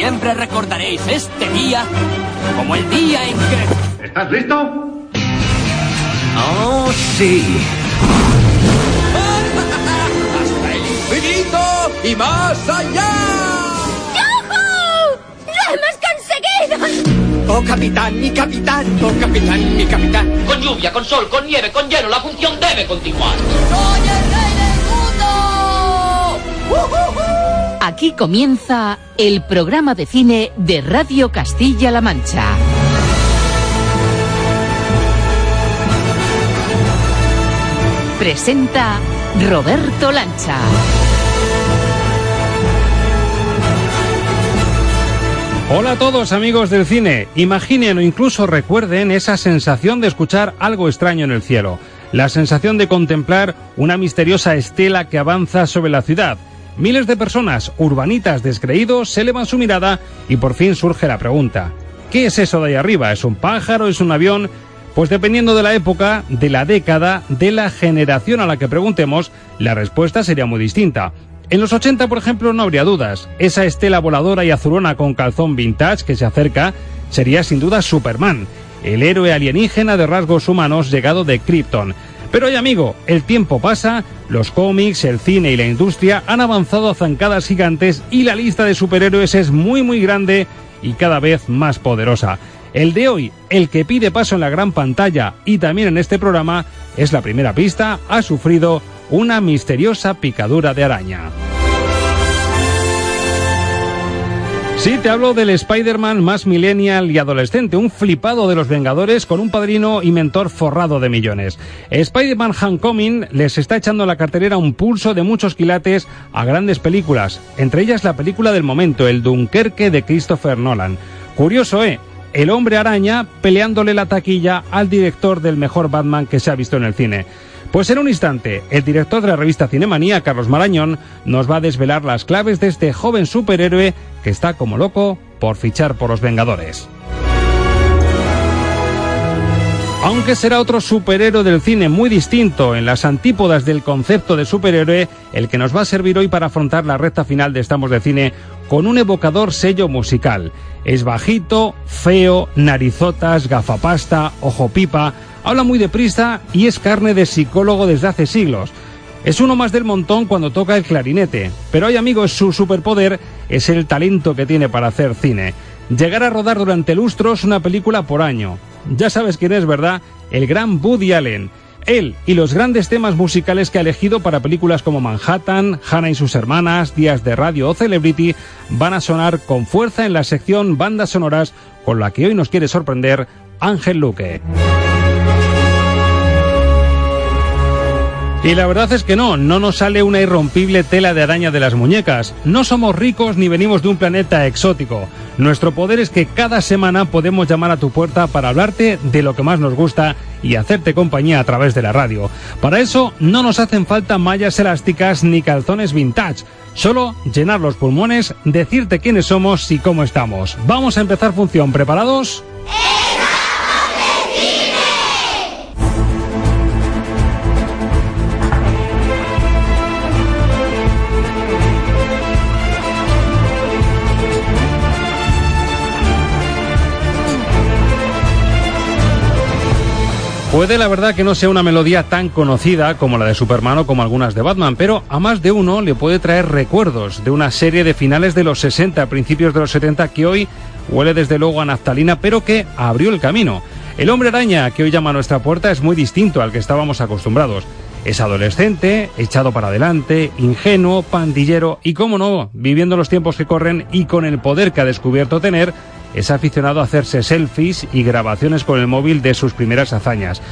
Siempre recordaréis este día como el día en que... ¿Estás listo? ¡Oh, sí! ¡Hasta el infinito y más allá! ¡Lo hemos conseguido! ¡Oh, capitán, mi capitán! ¡Oh, capitán, mi capitán! Con lluvia, con sol, con nieve, con hielo, la función debe continuar. ¡Soy el rey del mundo! Aquí comienza el programa de cine de Radio Castilla-La Mancha. Presenta Roberto Lancha. Hola a todos amigos del cine. Imaginen o incluso recuerden esa sensación de escuchar algo extraño en el cielo. La sensación de contemplar una misteriosa estela que avanza sobre la ciudad. Miles de personas, urbanitas descreídos, se elevan su mirada y por fin surge la pregunta. ¿Qué es eso de ahí arriba? ¿Es un pájaro? ¿Es un avión? Pues dependiendo de la época, de la década, de la generación a la que preguntemos, la respuesta sería muy distinta. En los 80, por ejemplo, no habría dudas. Esa estela voladora y azulona con calzón vintage que se acerca sería sin duda Superman, el héroe alienígena de rasgos humanos llegado de Krypton. Pero oye amigo, el tiempo pasa, los cómics, el cine y la industria han avanzado a zancadas gigantes y la lista de superhéroes es muy muy grande y cada vez más poderosa. El de hoy, el que pide paso en la gran pantalla y también en este programa, es la primera pista, ha sufrido una misteriosa picadura de araña. Sí, te hablo del Spider-Man más millennial y adolescente, un flipado de los Vengadores con un padrino y mentor forrado de millones. Spider-Man Homecoming les está echando a la carterera un pulso de muchos quilates a grandes películas, entre ellas la película del momento, el Dunkerque de Christopher Nolan. Curioso, ¿eh? El hombre araña peleándole la taquilla al director del mejor Batman que se ha visto en el cine. Pues en un instante, el director de la revista Cinemanía, Carlos Marañón, nos va a desvelar las claves de este joven superhéroe que está como loco por fichar por los Vengadores. Aunque será otro superhéroe del cine muy distinto en las antípodas del concepto de superhéroe, el que nos va a servir hoy para afrontar la recta final de Estamos de Cine con un evocador sello musical. Es bajito, feo, narizotas, gafapasta, ojo pipa, habla muy deprisa y es carne de psicólogo desde hace siglos. Es uno más del montón cuando toca el clarinete, pero hay amigos, su superpoder es el talento que tiene para hacer cine. Llegar a rodar durante lustros una película por año. Ya sabes quién es, ¿verdad? El gran Woody Allen. Él y los grandes temas musicales que ha elegido para películas como Manhattan, Hannah y sus hermanas, Días de Radio o Celebrity van a sonar con fuerza en la sección Bandas Sonoras con la que hoy nos quiere sorprender Ángel Luque. Y la verdad es que no, no nos sale una irrompible tela de araña de las muñecas. No somos ricos ni venimos de un planeta exótico. Nuestro poder es que cada semana podemos llamar a tu puerta para hablarte de lo que más nos gusta y hacerte compañía a través de la radio. Para eso no nos hacen falta mallas elásticas ni calzones vintage. Solo llenar los pulmones, decirte quiénes somos y cómo estamos. Vamos a empezar función. ¿Preparados? Puede la verdad que no sea una melodía tan conocida como la de Superman o como algunas de Batman, pero a más de uno le puede traer recuerdos de una serie de finales de los 60, principios de los 70 que hoy huele desde luego a naftalina, pero que abrió el camino. El hombre araña que hoy llama a nuestra puerta es muy distinto al que estábamos acostumbrados. Es adolescente, echado para adelante, ingenuo, pandillero y, como no, viviendo los tiempos que corren y con el poder que ha descubierto tener, es aficionado a hacerse selfies y grabaciones con el móvil de sus primeras hazañas.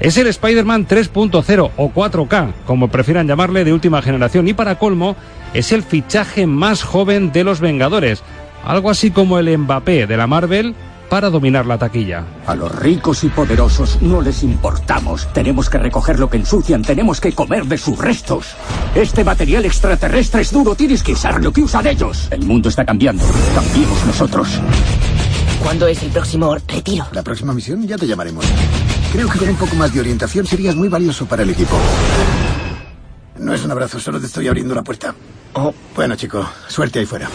Es el Spider-Man 3.0 o 4K, como prefieran llamarle, de última generación. Y para colmo, es el fichaje más joven de los Vengadores. Algo así como el Mbappé de la Marvel para dominar la taquilla. A los ricos y poderosos no les importamos. Tenemos que recoger lo que ensucian, tenemos que comer de sus restos. Este material extraterrestre es duro, tienes que usar lo que usan ellos. El mundo está cambiando, cambiemos nosotros. ¿Cuándo es el próximo retiro? La próxima misión ya te llamaremos. Creo que con un poco más de orientación serías muy valioso para el equipo. No es un abrazo, solo te estoy abriendo la puerta. Oh. Bueno, chico, suerte ahí fuera.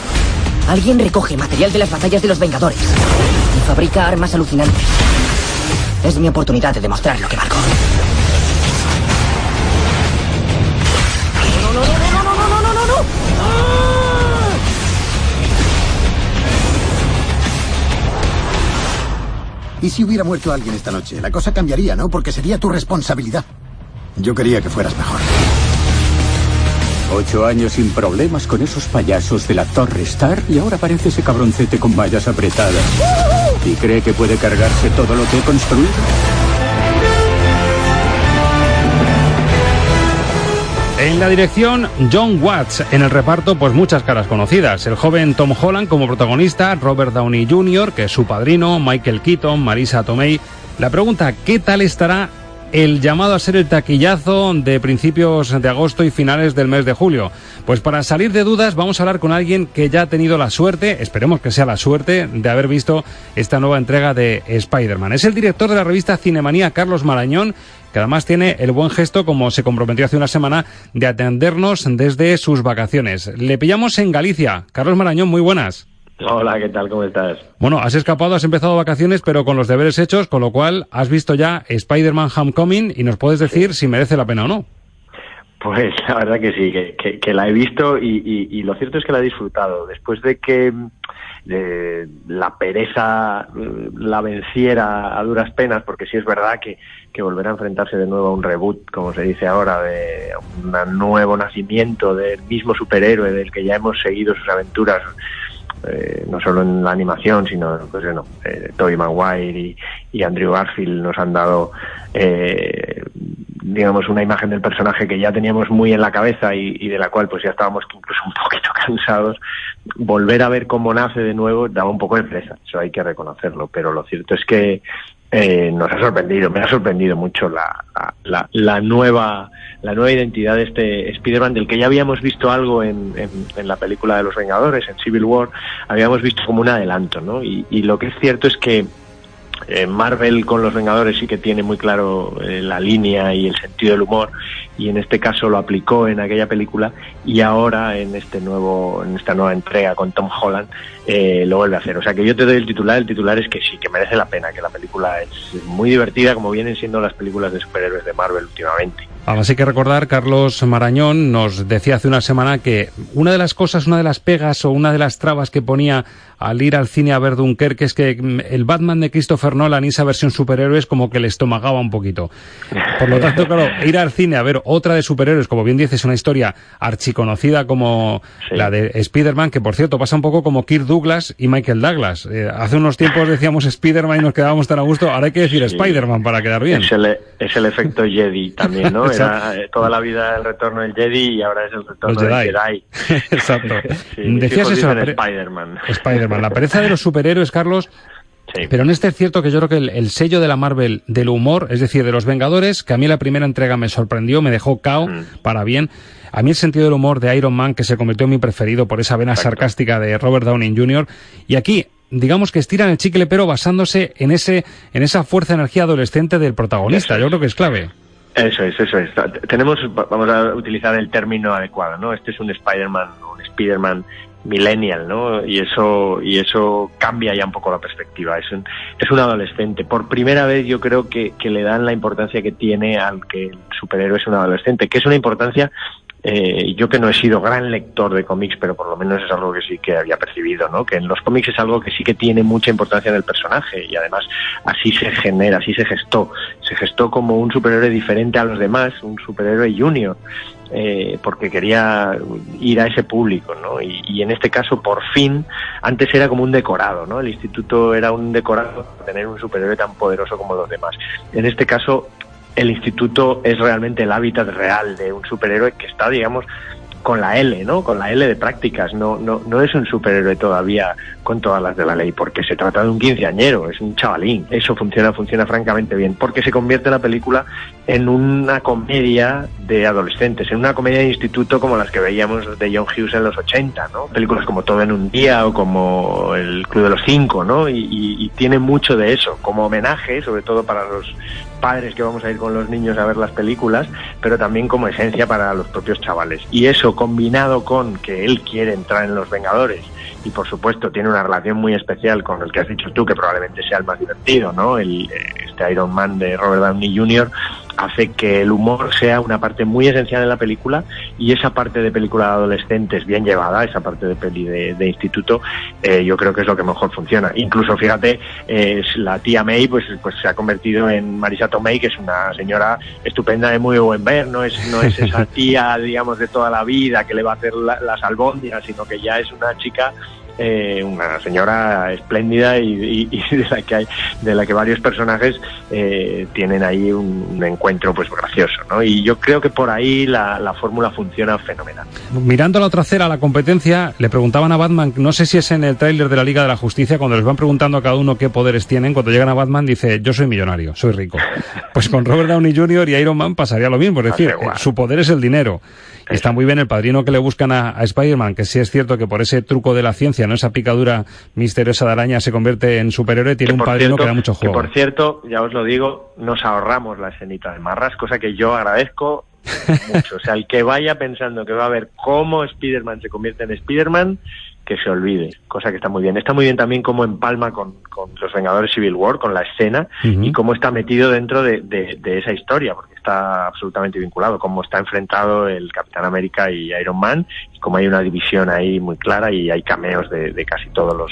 Alguien recoge material de las batallas de los Vengadores y fabrica armas alucinantes. Es mi oportunidad de demostrar lo que valgo. ¿Y si hubiera muerto alguien esta noche? La cosa cambiaría, ¿no? Porque sería tu responsabilidad. Yo quería que fueras mejor. Ocho años sin problemas con esos payasos de la Torre Star y ahora parece ese cabroncete con mallas apretadas. ¿Y cree que puede cargarse todo lo que he construido? En la dirección, John Watts. En el reparto, pues muchas caras conocidas. El joven Tom Holland como protagonista, Robert Downey Jr., que es su padrino, Michael Keaton, Marisa Tomei. La pregunta, ¿qué tal estará el llamado a ser el taquillazo de principios de agosto y finales del mes de julio. Pues para salir de dudas vamos a hablar con alguien que ya ha tenido la suerte, esperemos que sea la suerte, de haber visto esta nueva entrega de Spider-Man. Es el director de la revista Cinemanía, Carlos Marañón, que además tiene el buen gesto, como se comprometió hace una semana, de atendernos desde sus vacaciones. Le pillamos en Galicia. Carlos Marañón, muy buenas. Hola, ¿qué tal? ¿Cómo estás? Bueno, has escapado, has empezado vacaciones, pero con los deberes hechos, con lo cual has visto ya Spider-Man Homecoming y nos puedes decir si merece la pena o no. Pues la verdad que sí, que, que, la he visto y, lo cierto es que la he disfrutado. Después de que la pereza la venciera a duras penas, porque sí es verdad que, que volver a enfrentarse de nuevo a un reboot, como se dice ahora, de un nuevo nacimiento del mismo superhéroe del que ya hemos seguido sus aventuras eh, no solo en la animación, sino, pues bueno, eh, Maguire y, Andrew Garfield nos han dado, eh, digamos, una imagen del personaje que ya teníamos muy en la cabeza y, de la cual pues ya estábamos incluso un poquito cansados. Volver a ver cómo nace de nuevo daba un poco de presa, eso hay que reconocerlo, pero lo cierto es que eh, nos ha sorprendido, me ha sorprendido mucho la, la, la, nueva la nueva identidad de este Spider-Man del que ya habíamos visto algo en, en, la película de los Vengadores, en Civil War, habíamos visto como un adelanto, ¿no? Y, y lo que es cierto es que eh, Marvel con los Vengadores sí que tiene muy claro eh, la línea y el sentido del humor y en este caso lo aplicó en aquella película y ahora en este nuevo en esta nueva entrega con Tom Holland eh, lo vuelve a hacer. O sea que yo te doy el titular, el titular es que sí, que merece la pena, que la película es muy divertida como vienen siendo las películas de superhéroes de Marvel últimamente. Además hay que recordar, Carlos Marañón nos decía hace una semana que una de las cosas, una de las pegas o una de las trabas que ponía al ir al cine a ver Dunkerque es que mm, el Batman de Christopher Nolan, esa versión superhéroes, como que le estomagaba un poquito. Por lo tanto, claro, ir al cine a ver otra de superhéroes, como bien dices, una historia archiconocida como la de Spider-Man, que por cierto pasa un poco como Kirk Douglas y Michael Douglas. Eh, hace unos tiempos decíamos Spider-Man y nos quedábamos tan a gusto, ahora hay que decir Spider-Man para quedar bien. Es el, es el efecto Jedi también, ¿no? Era eh, toda la vida el retorno del Jedi y ahora es el retorno del Jedi. Exacto. Decías eso. Spider-Man. La pereza de los superhéroes, Carlos. Pero en este es cierto que yo creo que el, sello de la Marvel del humor, es decir, de los Vengadores, que a mí la primera entrega me sorprendió, me dejó cao mm. para bien. A mí el sentido del humor de Iron Man, que se convirtió en mi preferido por esa vena sarcástica de Robert Downey Jr. Y aquí, digamos que estiran el chicle, pero basándose en ese, en esa fuerza energía adolescente del protagonista. Yo creo que es clave. Eso es, eso es. Tenemos, vamos a utilizar el término adecuado, ¿no? Este es un Spider-Man, un Spider-Man millennial, ¿no? Y eso, y eso cambia ya un poco la perspectiva. Es un, es un adolescente. Por primera vez yo creo que, que le dan la importancia que tiene al que el superhéroe es un adolescente, que es una importancia eh, yo que no he sido gran lector de cómics, pero por lo menos es algo que sí que había percibido, ¿no? Que en los cómics es algo que sí que tiene mucha importancia en el personaje y además así se genera, así se gestó. Se gestó como un superhéroe diferente a los demás, un superhéroe junior, eh, porque quería ir a ese público, ¿no? Y, y, en este caso, por fin, antes era como un decorado, ¿no? El instituto era un decorado para tener un superhéroe tan poderoso como los demás. En este caso, el instituto es realmente el hábitat real de un superhéroe que está, digamos, con la L, ¿no? Con la L de prácticas. No, no, no es un superhéroe todavía con todas las de la ley, porque se trata de un quinceañero, es un chavalín. Eso funciona, funciona francamente bien, porque se convierte la película en una comedia de adolescentes, en una comedia de instituto como las que veíamos de John Hughes en los 80, ¿no? Películas como Todo en un día o como El Club de los Cinco, ¿no? Y, y, y tiene mucho de eso, como homenaje, sobre todo para los padres que vamos a ir con los niños a ver las películas, pero también como esencia para los propios chavales. Y eso combinado con que él quiere entrar en Los Vengadores y por supuesto tiene una relación muy especial con el que has dicho tú, que probablemente sea el más divertido, ¿no? El, este Iron Man de Robert Downey Jr. hace que el humor sea una parte muy esencial en la película y esa parte de película de adolescentes bien llevada, esa parte de peli de, de instituto, eh, yo creo que es lo que mejor funciona. Incluso, fíjate, eh, la tía May pues, pues se ha convertido en Marisa Tomei, que es una señora estupenda de muy buen ver, no es, no es esa tía, digamos, de toda la vida que le va a hacer la, las albóndigas, sino que ya es una chica eh, una señora espléndida y, y, y, de la que hay, de la que varios personajes eh, tienen ahí un, un, encuentro pues gracioso, ¿no? Y yo creo que por ahí la, la fórmula funciona fenomenal. Mirando a la otra acera, la competencia, le preguntaban a Batman, no sé si es en el tráiler de la Liga de la Justicia, cuando les van preguntando a cada uno qué poderes tienen, cuando llegan a Batman dice, yo soy millonario, soy rico. Pues con Robert Downey Jr. y Iron Man pasaría lo mismo, es decir, su poder es el dinero. Está muy bien el padrino que le buscan a, a Spider-Man, que sí es cierto que por ese truco de la ciencia, no esa picadura misteriosa de araña se convierte en superhéroe, tiene un padrino cierto, que da mucho juego. Que por cierto, ya os lo digo, nos ahorramos la escenita de marras, cosa que yo agradezco mucho. O sea, el que vaya pensando que va a ver cómo Spider-Man se convierte en Spider-Man, que se olvide, cosa que está muy bien. Está muy bien también cómo empalma con, con los Vengadores Civil War, con la escena, uh -huh. y cómo está metido dentro de, de, de, esa historia, porque está absolutamente vinculado, cómo está enfrentado el Capitán América y Iron Man, y cómo hay una división ahí muy clara y hay cameos de, casi todos los,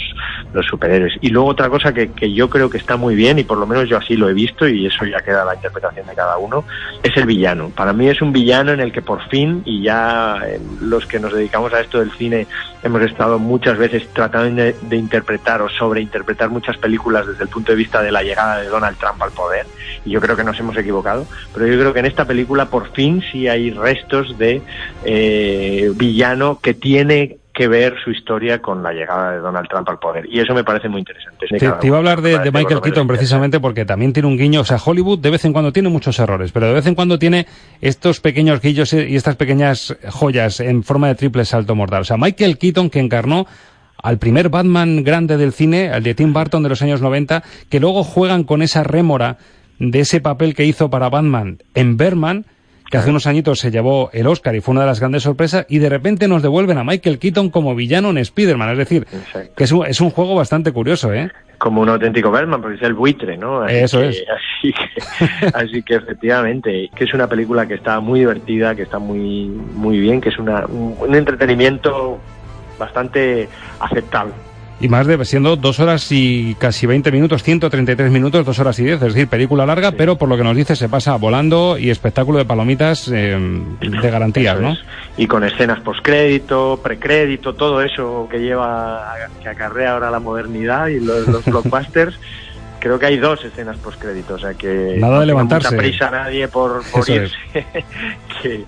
superhéroes. Y luego otra cosa que, yo creo que está muy bien, y por lo menos yo así lo he visto, y eso ya queda la interpretación de cada uno, es el villano. Para mí es un villano en el que por fin, y ya eh, los que nos dedicamos a esto del cine hemos estado muchas veces tratando de, de interpretar o sobreinterpretar muchas películas desde el punto de vista de la llegada de Donald Trump al poder, y yo creo que nos hemos equivocado, pero yo creo que en esta película por fin sí hay restos de eh, villano que tiene que ver su historia con la llegada de Donald Trump al poder. Y eso me parece muy interesante. Te, te iba a hablar de, de Michael Keaton precisamente porque también tiene un guiño. O sea, Hollywood de vez en cuando tiene muchos errores, pero de vez en cuando tiene estos pequeños guillos y estas pequeñas joyas en forma de triple salto mortal. O sea, Michael Keaton que encarnó al primer Batman grande del cine, al de Tim Burton de los años 90, que luego juegan con esa rémora de ese papel que hizo para Batman en Berman, que hace unos añitos se llevó el Oscar y fue una de las grandes sorpresas, y de repente nos devuelven a Michael Keaton como villano en Spider-Man. Es decir, Exacto. que es un, es un juego bastante curioso, ¿eh? Como un auténtico Berman, porque es el buitre, ¿no? Así Eso que, es. Así que, así que efectivamente, que es una película que está muy divertida, que está muy, muy bien, que es una, un, un entretenimiento bastante aceptable. Y más de siendo dos horas y casi 20 minutos, 133 minutos, dos horas y diez, es decir, película larga, sí. pero por lo que nos dice se pasa volando y espectáculo de palomitas eh, de garantías, ¿no? Es. Y con escenas postcrédito, precrédito, todo eso que lleva, que acarrea ahora la modernidad y los, los blockbusters. Creo que hay dos escenas postcrédito, o sea que nada de no levantarse. mucha prisa nadie por, por irse. que,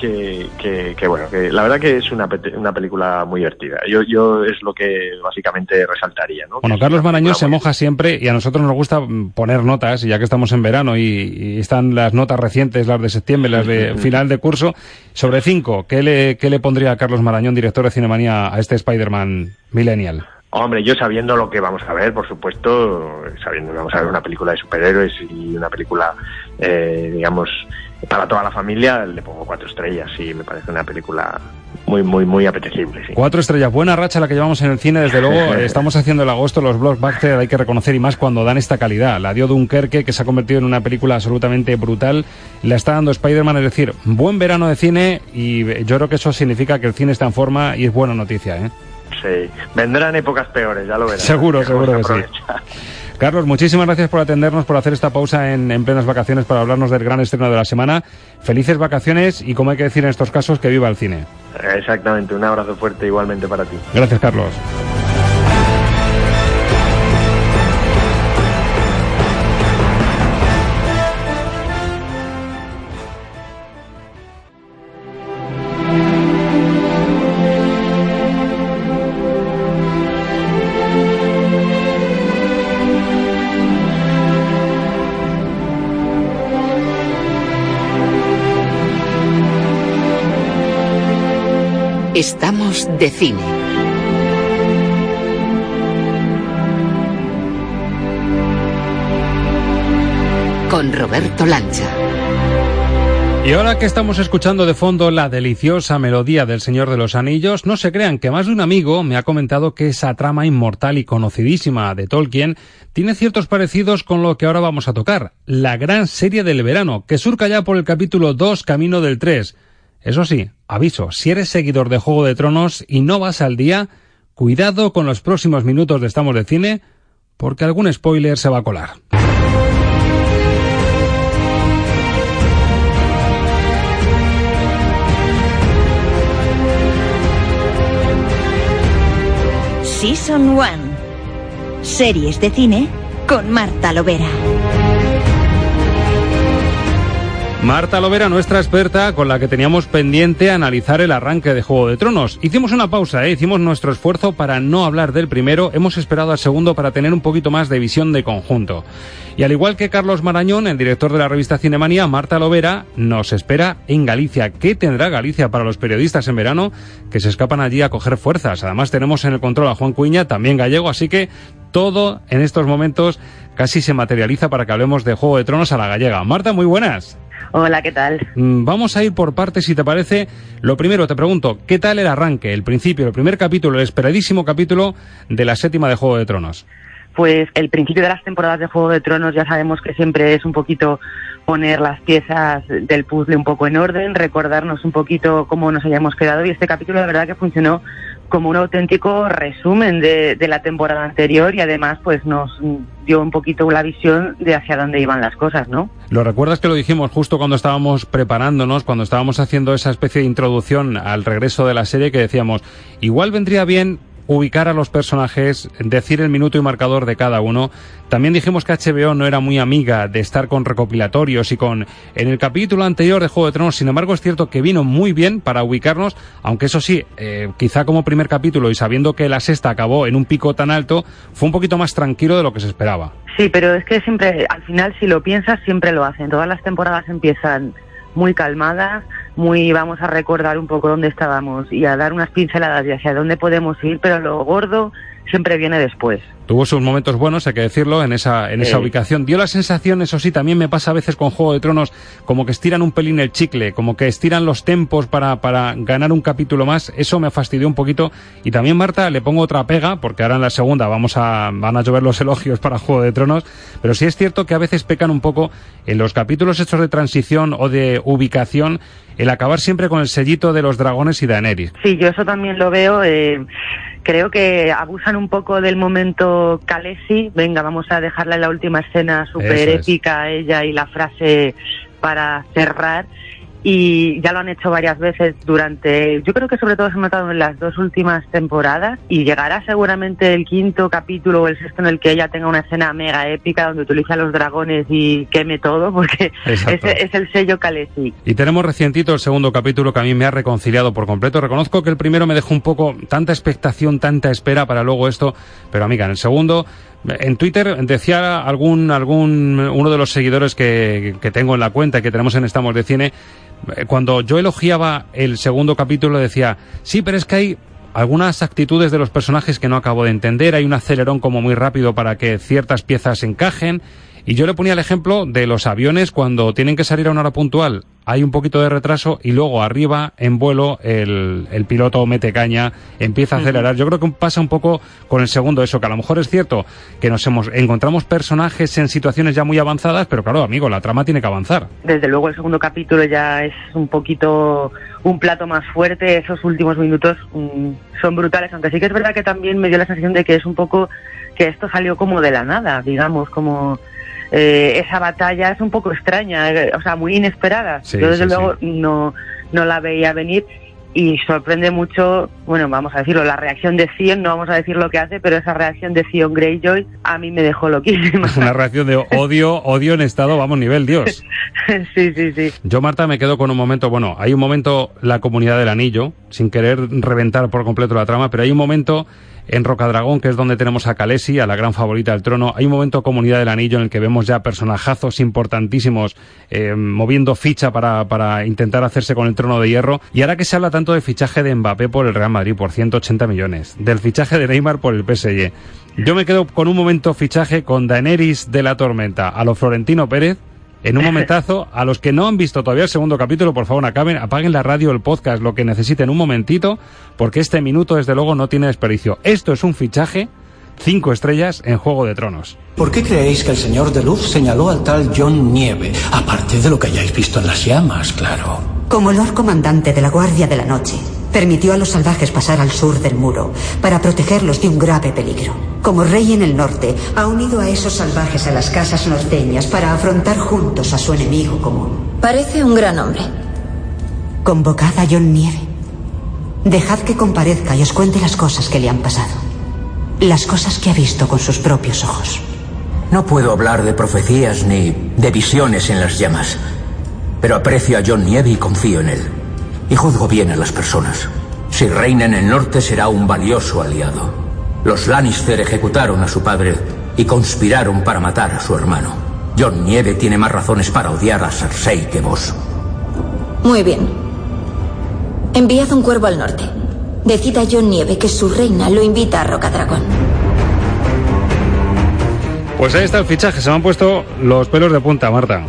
que, que, que, bueno, que la verdad que es una, una película muy divertida. Yo, yo es lo que básicamente resaltaría, ¿no? Bueno, Carlos Marañón se moja siempre y a nosotros nos gusta poner notas, ya que estamos en verano y, y están las notas recientes, las de septiembre, las de final de curso. Sobre cinco, ¿qué le, qué le pondría a Carlos Marañón, director de Cinemanía, a este Spider-Man Millennial? Hombre, yo sabiendo lo que vamos a ver, por supuesto, sabiendo que vamos a ver una película de superhéroes y una película, eh, digamos, para toda la familia, le pongo cuatro estrellas y me parece una película muy, muy, muy apetecible. Sí. Cuatro estrellas, buena racha la que llevamos en el cine, desde luego. estamos haciendo el agosto, los blockbusters, hay que reconocer y más cuando dan esta calidad. La dio Dunkerque, que se ha convertido en una película absolutamente brutal. La está dando Spider-Man, es decir, buen verano de cine y yo creo que eso significa que el cine está en forma y es buena noticia, ¿eh? Sí, vendrán épocas peores, ya lo verás. Seguro, seguro que sí. Carlos, muchísimas gracias por atendernos, por hacer esta pausa en, en, plenas vacaciones para hablarnos del gran estreno de la semana. Felices vacaciones y, como hay que decir en estos casos, que viva el cine. Exactamente, un abrazo fuerte igualmente para ti. Gracias, Carlos. Estamos de cine. Con Roberto Lancha. Y ahora que estamos escuchando de fondo la deliciosa melodía del Señor de los Anillos, no se crean que más de un amigo me ha comentado que esa trama inmortal y conocidísima de Tolkien tiene ciertos parecidos con lo que ahora vamos a tocar, la gran serie del verano, que surca ya por el capítulo 2, camino del 3. Eso sí, aviso, si eres seguidor de Juego de Tronos y no vas al día, cuidado con los próximos minutos de Estamos de Cine, porque algún spoiler se va a colar. Season 1. Series de cine con Marta Lovera. Marta Lovera, nuestra experta, con la que teníamos pendiente analizar el arranque de Juego de Tronos. Hicimos una pausa, ¿eh? hicimos nuestro esfuerzo para no hablar del primero, hemos esperado al segundo para tener un poquito más de visión de conjunto. Y al igual que Carlos Marañón, el director de la revista Cinemanía, Marta Lovera nos espera en Galicia. ¿Qué tendrá Galicia para los periodistas en verano que se escapan allí a coger fuerzas? Además tenemos en el control a Juan Cuña, también gallego, así que todo en estos momentos casi se materializa para que hablemos de Juego de Tronos a la gallega. Marta, muy buenas. Hola, ¿qué tal? Mm, vamos a ir por partes, si te parece. Lo primero, te pregunto, ¿qué tal el arranque, el principio, el primer capítulo, el esperadísimo capítulo de la séptima de Juego de Tronos? Pues el principio de las temporadas de Juego de Tronos ya sabemos que siempre es un poquito poner las piezas del puzzle un poco en orden, recordarnos un poquito cómo nos hayamos quedado y este capítulo de verdad que funcionó como un auténtico resumen de, la temporada anterior y además pues nos dio un poquito la visión de hacia dónde iban las cosas, ¿no? ¿Lo recuerdas que lo dijimos justo cuando estábamos preparándonos, cuando estábamos haciendo esa especie de introducción al regreso de la serie que decíamos, igual vendría bien ubicar a los personajes, decir el minuto y marcador de cada uno. También dijimos que HBO no era muy amiga de estar con recopilatorios y con... En el capítulo anterior de Juego de Tronos, sin embargo, es cierto que vino muy bien para ubicarnos, aunque eso sí, eh, quizá como primer capítulo y sabiendo que la sexta acabó en un pico tan alto, fue un poquito más tranquilo de lo que se esperaba. Sí, pero es que siempre, al final, si lo piensas, siempre lo hacen. Todas las temporadas empiezan muy calmadas, muy vamos a recordar un poco dónde estábamos y a dar unas pinceladas de hacia dónde podemos ir, pero lo gordo siempre viene después. Tuvo sus momentos buenos, hay que decirlo, en esa, en esa ubicación. Dio la sensación, eso sí, también me pasa a veces con Juego de Tronos, como que estiran un pelín el chicle, como que estiran los tempos para, para ganar un capítulo más. Eso me fastidió un poquito. Y también, Marta, le pongo otra pega, porque ahora en la segunda vamos a, van a llover los elogios para Juego de Tronos. Pero sí es cierto que a veces pecan un poco en los capítulos hechos de transición o de ubicación, el acabar siempre con el sellito de los dragones y Daenerys. Sí, yo eso también lo veo. Eh creo que abusan un poco del momento Calesi. Venga, vamos a dejarla la última escena súper épica, ella y la frase para cerrar y ya lo han hecho varias veces durante, yo creo que sobre todo se ha notado en las dos últimas temporadas y llegará seguramente el quinto capítulo o el sexto en el que ella tenga una escena mega épica donde utiliza los dragones y queme todo porque es, es, el sello Kalesi. Y tenemos recientito el segundo capítulo que a mí me ha reconciliado por completo. Reconozco que el primero me dejó un poco tanta expectación, tanta espera para luego esto, pero amiga, en el segundo en Twitter decía algún, algún, uno de los seguidores que, que tengo en la cuenta y que tenemos en Estamos de Cine, eh, cuando yo elogiaba el segundo capítulo decía, sí, pero es que hay algunas actitudes de los personajes que no acabo de entender, hay un acelerón como muy rápido para que ciertas piezas encajen, y yo le ponía el ejemplo de los aviones cuando tienen que salir a una hora puntual, hay un poquito de retraso y luego arriba en vuelo el, el piloto mete caña, empieza a acelerar. Yo creo que pasa un poco con el segundo eso, que a lo mejor es cierto que nos hemos, encontramos personajes en situaciones ya muy avanzadas, pero claro, amigo, la trama tiene que avanzar. Desde luego el segundo capítulo ya es un poquito un plato más fuerte, esos últimos minutos mm, son brutales, aunque sí que es verdad que también me dio la sensación de que es un poco que esto salió como de la nada, digamos, como eh, esa batalla es un poco extraña, eh, o sea, muy inesperada. Yo desde luego no, no la veía venir y sorprende mucho, bueno, vamos a decirlo, la reacción de Cion, no vamos a decir lo que hace, pero esa reacción de Cion Greyjoy a mí me dejó loquísima. Una reacción de odio, odio en estado, vamos, nivel Dios. sí, sí, sí. Yo, Marta, me quedo con un momento, bueno, hay un momento, la comunidad del anillo, sin querer reventar por completo la trama, pero hay un momento en Rocadragón, que es donde tenemos a Kalesi, a la gran favorita del trono. Hay un momento Comunidad del Anillo en el que vemos ya personajazos importantísimos eh, moviendo ficha para, para intentar hacerse con el trono de hierro. Y ahora que se habla tanto del fichaje de Mbappé por el Real Madrid por 180 millones, del fichaje de Neymar por el PSG, yo me quedo con un momento fichaje con Daenerys de la Tormenta a lo Florentino Pérez en un momentazo. A los que no han visto todavía el segundo capítulo, por favor, acaben, apaguen la radio, el podcast, lo que necesiten un momentito, porque este minuto, desde luego, no tiene desperdicio. Esto es un fichaje, cinco estrellas en Juego de Tronos. ¿Por qué creéis que el señor de Luz señaló al tal John Nieve? Aparte de lo que hayáis visto en las llamas, claro. Como Lord Comandante de la Guardia de la Noche, permitió a los salvajes pasar al sur del muro para protegerlos de un grave peligro. Como rey en el norte, ha unido a esos salvajes a las casas norteñas para afrontar juntos a su enemigo común. Parece un gran hombre. Convocad a John Nieve. Dejad que comparezca y os cuente las cosas que le han pasado. Las cosas que ha visto con sus propios ojos. No puedo hablar de profecías ni de visiones en las llamas, pero aprecio a John Nieve y confío en él. Y juzgo bien a las personas. Si reina en el norte será un valioso aliado. Los Lannister ejecutaron a su padre y conspiraron para matar a su hermano. John Nieve tiene más razones para odiar a Cersei que vos. Muy bien. Enviad un cuervo al norte. Decid a John Nieve que su reina lo invita a Rocadragón. Pues ahí está el fichaje, se me han puesto los pelos de punta, Marta.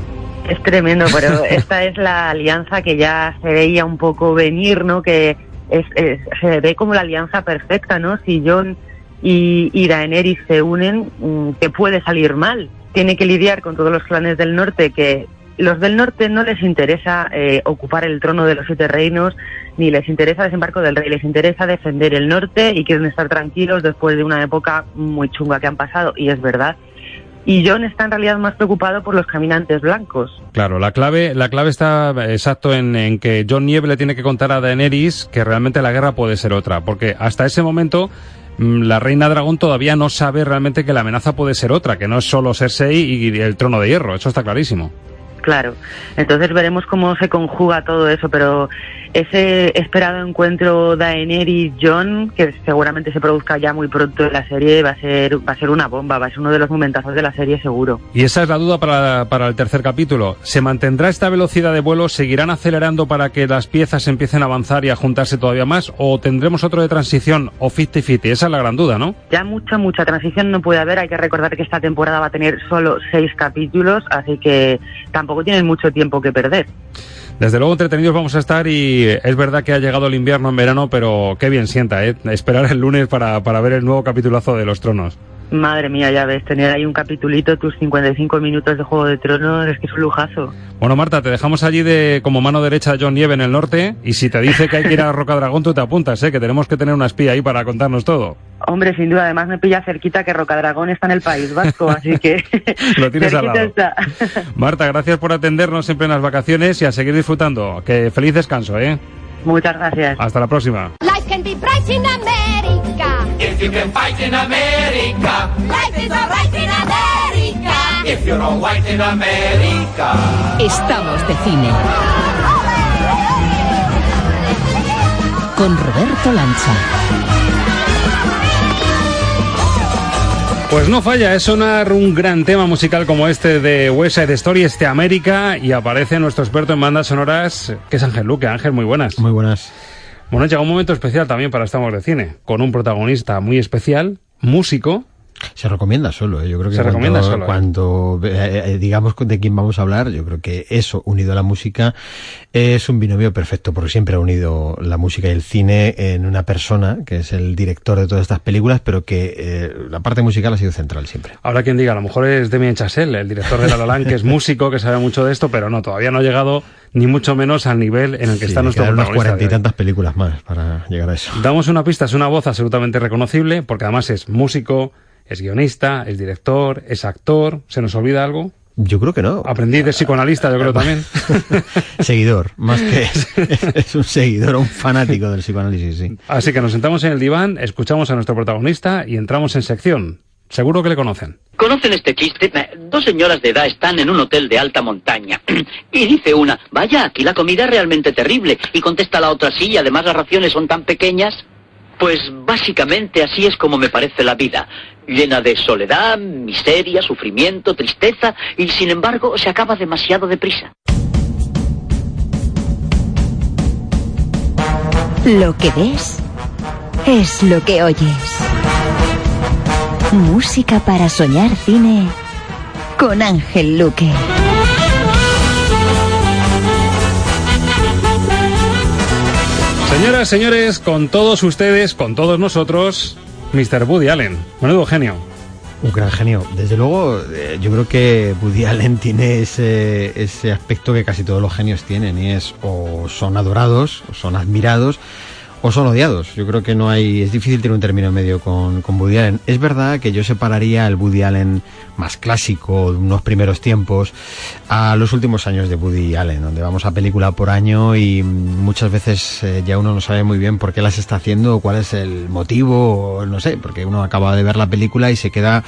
Es tremendo, pero esta es la alianza que ya se veía un poco venir, ¿no? Que es, es- se ve como la alianza perfecta, ¿no? Si John y, y Daenerys se unen, mm, que puede salir mal. Tiene que lidiar con todos los clanes del norte que los del norte no les interesa eh, ocupar el trono de los siete reinos, ni les interesa desembarco del rey, les interesa defender el norte y quieren estar tranquilos después de una época muy chunga que han pasado, y es verdad. Y John está en realidad más preocupado por los caminantes blancos. Claro, la clave, la clave está exacto en, en que John Nieve le tiene que contar a Daenerys que realmente la guerra puede ser otra, porque hasta ese momento mm, la reina dragón todavía no sabe realmente que la amenaza puede ser otra, que no es solo Cersei y el trono de hierro, eso está clarísimo. Claro. Entonces veremos cómo se conjuga todo eso, pero ese esperado encuentro Daenerys-John, que seguramente se produzca ya muy pronto en la serie, va a ser va a ser una bomba, va a ser uno de los momentazos de la serie seguro. Y esa es la duda para, para el tercer capítulo. ¿Se mantendrá esta velocidad de vuelo? ¿Seguirán acelerando para que las piezas empiecen a avanzar y a juntarse todavía más? ¿O tendremos otro de transición o 50-50? Esa es la gran duda, ¿no? Ya mucha, mucha transición no puede haber. Hay que recordar que esta temporada va a tener solo seis capítulos, así que tampoco tienen mucho tiempo que perder. Desde luego entretenidos vamos a estar y es verdad que ha llegado el invierno en verano, pero qué bien sienta, ¿eh? Esperar el lunes para, para ver el nuevo capitulazo de Los Tronos. Madre mía, ya ves, tener ahí un capitulito, tus 55 minutos de Juego de Tronos, es que es un lujazo. Bueno, Marta, te dejamos allí de como mano derecha de John Nieve en el norte y si te dice que hay que ir a Rocadragón, tú te apuntas, ¿eh? Que tenemos que tener una espía ahí para contarnos todo. Hombre, sin duda, además me pilla cerquita que Rocadragón está en el País Vasco, así que Lo tienes al lado. está. Marta, gracias por atendernos siempre en las vacaciones y a seguir disfrutando. Que feliz descanso, ¿eh? Muchas gracias. Hasta la próxima. Life can be. If you can fight in America, Life is alright in America. if you're all white in America. Estamos de cine. Con Roberto Lancha. Pues no falla, es sonar un gran tema musical como este de West Side Story, este América, y aparece nuestro experto en bandas sonoras, que es Ángel Luque. Ángel, muy buenas. Muy buenas. Bueno, llega un momento especial también para Estamos de Cine, con un protagonista muy especial, músico. Se recomienda solo, ¿eh? yo creo que Se cuando, recomienda solo, ¿eh? cuando eh, eh, digamos de quién vamos a hablar, yo creo que eso unido a la música es un binomio perfecto porque siempre ha unido la música y el cine en una persona que es el director de todas estas películas, pero que eh, la parte musical ha sido central siempre. Ahora quien diga, a lo mejor es Damien Chazelle, el director de La La Land, que es músico, que sabe mucho de esto, pero no, todavía no ha llegado ni mucho menos al nivel en el que Sí, está nuestro unas cuarenta y tantas películas más para llegar a eso. Damos una pista, es una voz absolutamente reconocible, porque además es músico, es guionista, es director, es actor. ¿Se nos olvida algo? Yo creo que no. Aprendí de psicoanalista, yo creo también. seguidor, más que es un seguidor, un fanático del psicoanálisis, sí. Así que nos sentamos en el diván, escuchamos a nuestro protagonista y entramos en sección. Seguro que le conocen. ¿Conocen este chiste? Dos señoras de edad están en un hotel de alta montaña. Y dice una, vaya, aquí la comida es realmente terrible. Y contesta la otra, sí, y además las raciones son tan pequeñas. Pues básicamente así es como me parece la vida, llena de soledad, miseria, sufrimiento, tristeza, y sin embargo se acaba demasiado deprisa. Lo que ves es lo que oyes. Música para soñar cine con Ángel Luque. Señoras, señores, con todos ustedes, con todos nosotros, Mr. Woody Allen. Menudo genio. Un gran genio. Desde luego, eh, yo creo que Woody Allen tiene ese, ese aspecto que casi todos los genios tienen, y es o son adorados, o son admirados, o son odiados. Yo creo que no hay, es difícil tener un término medio con, con Woody Allen. Es verdad que yo separaría el Woody Allen más clásico, de unos primeros tiempos, a los últimos años de Woody Allen, donde vamos a película por año y muchas veces eh, ya uno no sabe muy bien por qué las está haciendo cuál es el motivo, no sé, porque uno acaba de ver la película y se queda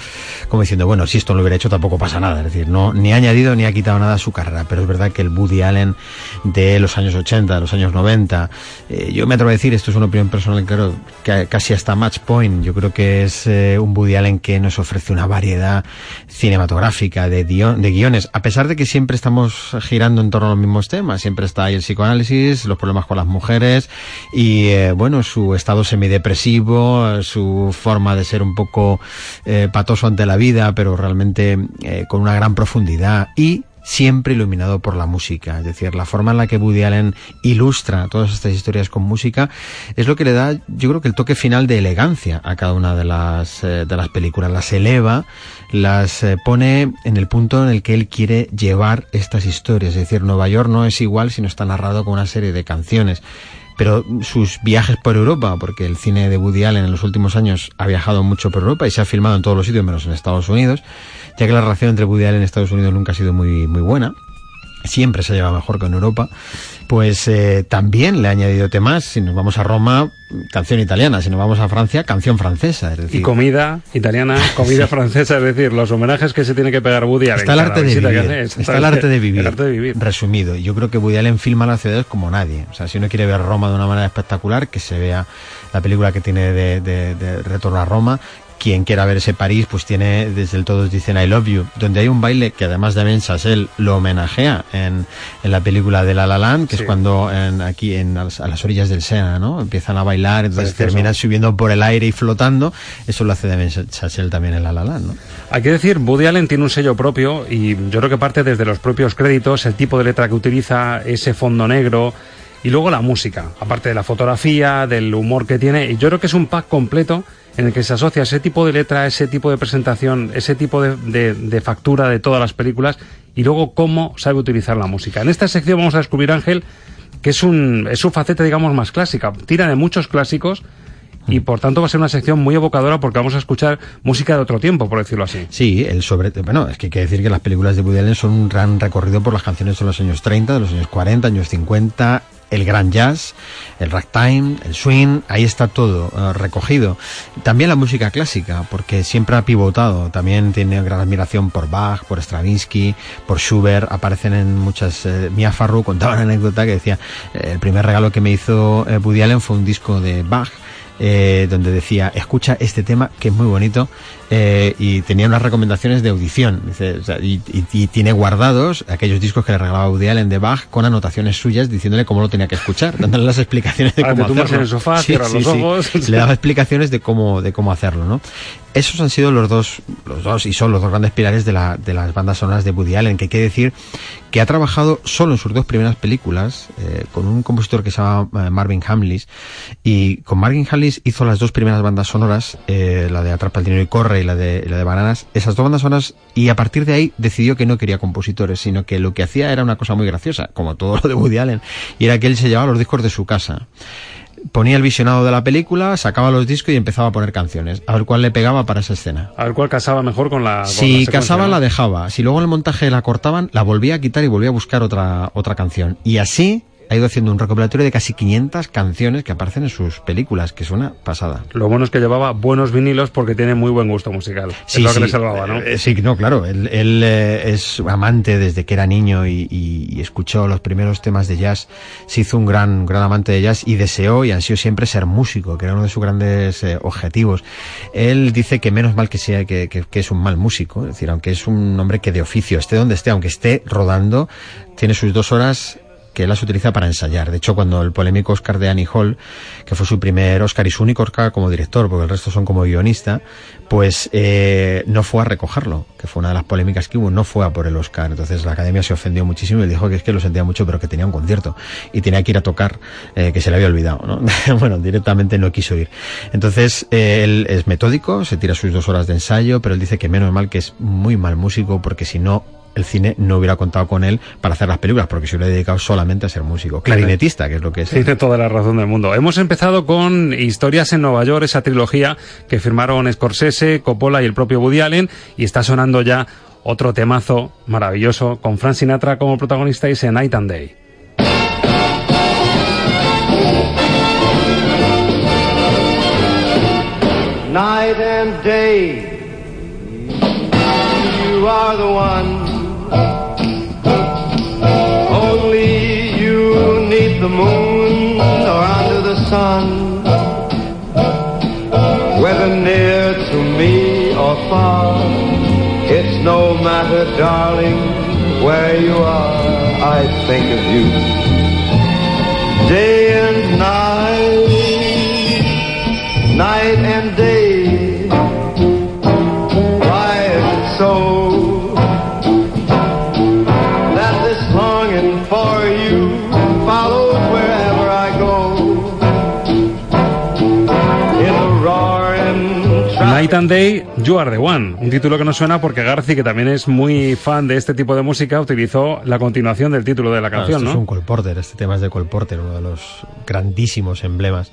como diciendo, bueno, si esto lo hubiera hecho tampoco pasa nada, es decir, no ni ha añadido ni ha quitado nada a su carrera, pero es verdad que el Woody Allen de los años 80, de los años 90, eh, yo me atrevo a decir, esto es una opinión personal, claro, que casi hasta Match Point, yo creo que es eh, un Woody Allen que nos ofrece una variedad cinematográfica, de, guiones, a pesar de que siempre estamos girando en torno a los mismos temas, siempre está ahí el psicoanálisis, los problemas con las mujeres y, eh, bueno, su estado semidepresivo, su forma de ser un poco eh, patoso ante la vida, pero realmente con una gran profundidad. Y siempre iluminado por la música. Es decir, la forma en la que Woody Allen ilustra todas estas historias con música es lo que le da, yo creo que el toque final de elegancia a cada una de las, eh, de las películas. Las eleva, las eh, pone en el punto en el que él quiere llevar estas historias. Es decir, Nueva York no es igual si no está narrado con una serie de canciones pero sus viajes por Europa, porque el cine de Woody Allen en los últimos años ha viajado mucho por Europa y se ha filmado en todos los sitios menos en Estados Unidos, ya que la relación entre Woody Allen y Estados Unidos nunca ha sido muy, muy buena, siempre se lleva mejor que en Europa, pues eh, también le ha añadido temas, si nos vamos a Roma, canción italiana, si nos vamos a Francia, canción francesa. Es decir, y comida italiana, comida francesa, es decir, los homenajes que se tiene que pegar Woody Allen. Está el arte de vivir, hace, está el arte de vivir, el arte de vivir. resumido. Yo creo que Woody Allen filma las ciudades como nadie. O sea, si uno quiere ver Roma de una manera espectacular, que se vea la película que tiene de, de, de Retorno a Roma, quien quiera ver ese París, pues tiene desde el Todos dicen I love you, donde hay un baile que además de Ben Chassel lo homenajea en, en la película de La La Land, que Sí. es cuando en, aquí en, a las- orillas del Sena, ¿no? Empiezan a bailar, entonces Precioso. terminan subiendo por el aire y flotando. Eso lo hace de Ben Chassel también en La La Land, ¿no? Hay que decir, Woody Allen tiene un sello propio y yo creo que parte desde los propios créditos, el tipo de letra que utiliza, ese fondo negro y luego la música, aparte de la fotografía, del humor que tiene. Y yo creo que es un pack completo en el que se asocia ese tipo de letra, ese tipo de presentación, ese tipo de, de- factura de todas las películas y luego cómo sabe utilizar la música. En esta sección vamos a descubrir, Ángel, que es, un, es su faceta, digamos, más clásica. Tira de muchos clásicos y por tanto va a ser una sección muy evocadora porque vamos a escuchar música de otro tiempo, por decirlo así. Sí, el sobre, bueno, es que hay que decir que las películas de Woody Allen son un gran recorrido por las canciones de los años 30, de los años 40, años 50, el gran jazz, el ragtime, el swing, ahí está todo eh, recogido. También la música clásica, porque siempre ha pivotado, también tiene gran admiración por Bach, por Stravinsky, por Schubert, aparecen en muchas, eh, Mia Farrow contaba una anécdota que decía, eh, el primer regalo que me hizo eh, Woody Allen fue un disco de Bach, eh, donde decía, escucha este tema que es muy bonito eh, y tenía unas recomendaciones de audición Dice, o sea, y, y- y tiene guardados aquellos discos que le regalaba Woody Allen de Bach con anotaciones suyas diciéndole cómo lo tenía que escuchar, dándole las explicaciones de te cómo hacerlo. en el sofá, cierras los ojos. Le daba explicaciones de cómo, de cómo hacerlo, ¿no? Esos han sido los dos, los dos y son los dos grandes pilares de, la, de las bandas sonoras de Woody Allen, que hay que decir que ha trabajado solo en sus dos primeras películas eh, con un compositor que se llama eh, Marvin Hamlis y con Marvin Hamlis hizo las dos primeras bandas sonoras, eh, la de Atrapa el dinero y corre y la de, la de Bananas, esas dos bandas sonoras y a partir de ahí decidió que no quería compositores, sino que lo que hacía era una cosa muy graciosa, como todo lo de Woody Allen, y era que él se llevaba los discos de su casa ponía el visionado de la película, sacaba los discos y empezaba a poner canciones, a ver cuál le pegaba para esa escena. A ver cuál casaba mejor con la. con Si casaba ¿no? la dejaba, si luego en el montaje la cortaban, la volvía a quitar y volvía a buscar otra otra canción. Y así ha ido haciendo un recopilatorio de casi 500 canciones que aparecen en sus películas, que es una pasada. Lo bueno es que llevaba buenos vinilos porque tiene muy buen gusto musical. Sí, es lo que le salvaba, ¿no? eh, sí, no, claro. Él, él, eh, es amante desde que era niño y, y- y escuchó los primeros temas de jazz. Se hizo un gran, gran amante de jazz y deseó y ansió siempre ser músico, que era uno de sus grandes eh, objetivos. Él dice que menos mal que sea que, que- que es un mal músico, es decir, aunque es un hombre que de oficio, esté donde esté, aunque esté rodando, tiene sus dos horas que las utiliza para ensayar. De hecho, cuando el polémico Oscar de Annie Hall, que fue su primer Oscar y su único Oscar como director, porque el resto son como guionista, pues eh, no fue a recogerlo, que fue una de las polémicas que hubo, no fue a por el Oscar. Entonces la academia se ofendió muchísimo y dijo que es que lo sentía mucho, pero que tenía un concierto y tenía que ir a tocar, eh, que se le había olvidado. ¿no? bueno, directamente no quiso ir. Entonces eh, él es metódico, se tira sus dos horas de ensayo, pero él dice que menos mal que es muy mal músico, porque si no el cine no hubiera contado con él para hacer las películas, porque se hubiera dedicado solamente a ser músico. Clarinetista, que es lo que es. Tiene toda la razón del mundo. Hemos empezado con Historias en Nueva York, esa trilogía que firmaron Scorsese, Coppola y el propio Woody Allen, y está sonando ya otro temazo maravilloso con Frank Sinatra como protagonista y ese Night and Day. night and day. You are the one. Only you need the moon or under the sun. Whether near to me or far, it's no matter, darling, where you are. I think of you day Night and Day, You Are the One. Un título que no suena porque Garci, que también es muy fan de este tipo de música, utilizó la continuación del título de la Claro, canción, esto ¿no? es un Cole Porter, este tema es de Cole Porter, uno de los grandísimos emblemas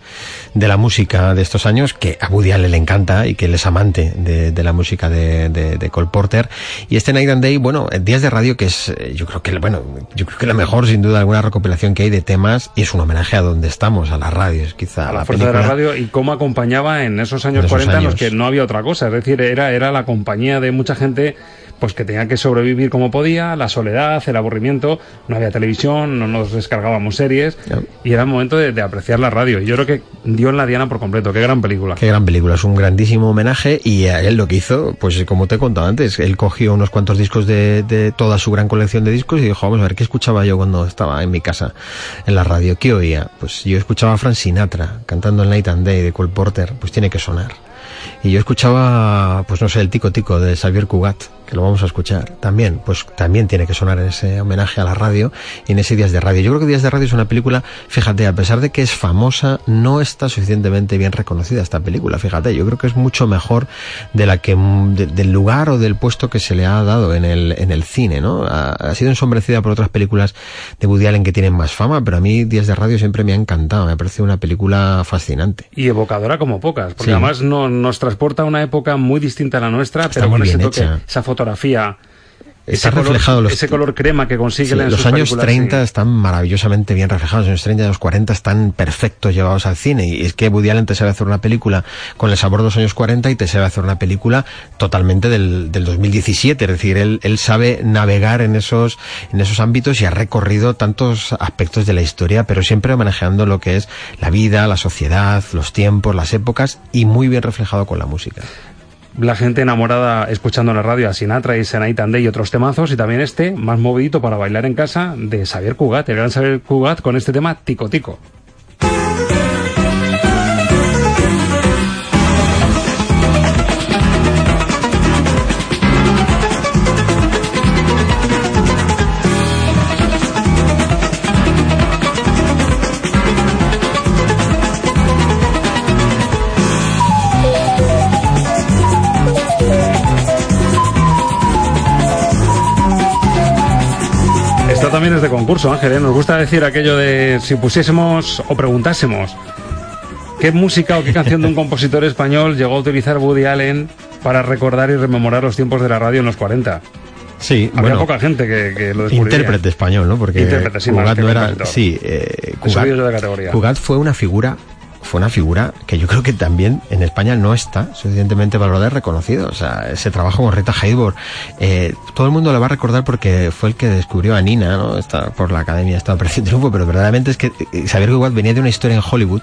de la música de estos años, que a Woody Allen le encanta y que él es amante de, de la música de, de, de Cole Porter. Y este Night and Day, bueno, en Días de Radio, que es, eh, yo creo que, bueno, yo creo que la mejor, sin duda alguna, recopilación que hay de temas, y es un homenaje a donde estamos, a la radio, es quizá a la, la fuerza de la radio y cómo acompañaba en esos años En esos 40 en los que no había otra cosa. Es decir, era, era la compañía de mucha gente pues que tenía que sobrevivir como podía, la soledad, el aburrimiento, no había televisión, no nos descargábamos series y era el momento de, de apreciar la radio. Y yo creo que dio en la diana por completo. Qué gran película. Qué gran película, es un grandísimo homenaje y a él lo que hizo, pues como te he contado antes, él cogió unos cuantos discos de, de toda su gran colección de discos y dijo, vamos a ver, ¿qué escuchaba yo cuando estaba en mi casa en la radio? ¿Qué oía? Pues yo escuchaba a Frank Sinatra cantando el Night and Day de Cole Porter, pues tiene que sonar. Y yo escuchaba, pues no sé, el Tico Tico de Xavier Cugat, que lo vamos a escuchar también, pues también tiene que sonar en ese homenaje a la radio y en ese Días de Radio. Yo creo que Días de Radio es una película, fíjate, a pesar de que es famosa, no está suficientemente bien reconocida esta película, fíjate, yo creo que es mucho mejor de la que, de- del lugar o del puesto que se le ha dado en el, en el cine, ¿no? Ha, ha sido ensombrecida por otras películas de Woody Allen que tienen más fama, pero a mí Días de Radio siempre me ha encantado, me ha parecido una película fascinante. Y evocadora como pocas, porque Sí. además no- nos transporta a una época muy distinta a la nuestra, Está pero con ese toque, hecha. esa fotografía, Está ese color- reflejado los- ese color crema que consigue Sí, en los sus años películas, 30 sí. están maravillosamente bien reflejados, los años 30 y los 40 están perfectos llevados al cine y es que Woody Allen te sabe hacer una película con el sabor de los años 40 y te sabe hacer una película totalmente del, del 2017, es decir, él, él sabe navegar en esos, en esos ámbitos y ha recorrido tantos aspectos de la historia, pero siempre manejando lo que es la vida, la sociedad, los tiempos, las épocas y muy bien reflejado con la música. La gente enamorada escuchando la radio a Sinatra y and Day y otros temazos y también este más movidito para bailar en casa de Xavier Cugat, el gran Xavier Cugat con este tema Tico Tico. Esto también es de concurso, Ángel. ¿eh? Nos gusta decir aquello de si pusiésemos o preguntásemos qué música o qué canción de un compositor español llegó a utilizar Woody Allen para recordar y rememorar los tiempos de la radio en los 40. Sí, Había bueno, poca gente que, que lo descubriría. Intérprete español, ¿no? Porque Intérprete, sí, Cugat no era. compositor. Sí, eh, de categoría. Cugat fue una figura. Fue una figura que yo creo que también en España no está suficientemente valorada y reconocido. O sea, ese trabajo con Rita Hayworth, eh, todo el mundo lo va a recordar porque fue el que descubrió a Nina, ¿no? Está por la academia, está Operación Triunfo, pero verdaderamente es que eh, Xavier Cugat venía de una historia en Hollywood,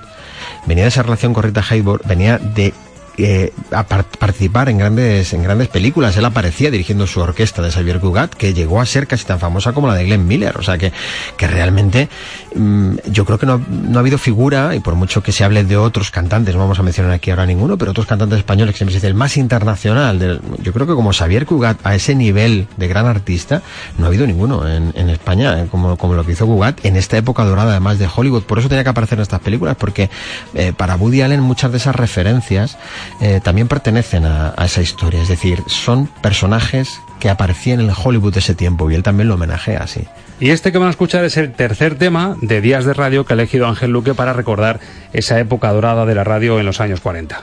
venía de esa relación con Rita Hayworth, venía de eh, a par- participar en grandes en grandes películas. Él aparecía dirigiendo su orquesta de Xavier Cugat, que llegó a ser casi tan famosa como la de Glenn Miller. O sea que, que realmente mm, yo creo que no, no ha habido figura, y por mucho que se hable de otros cantantes, no vamos a mencionar aquí ahora ninguno, pero otros cantantes españoles que siempre se dice el más internacional. del- yo creo que como Xavier Cugat, a ese nivel de gran artista, no ha habido ninguno en, en España, eh, como, como lo que hizo Cugat en esta época dorada, además de Hollywood. Por eso tenía que aparecer en estas películas, porque eh, para Woody Allen muchas de esas referencias eh, también pertenecen a, a esa historia. Es decir, son personajes que aparecían en el Hollywood de ese tiempo y él también lo homenajea así. Y este que van a escuchar es el tercer tema de Días de Radio que ha elegido Ángel Luque para recordar esa época dorada de la radio en los años 40.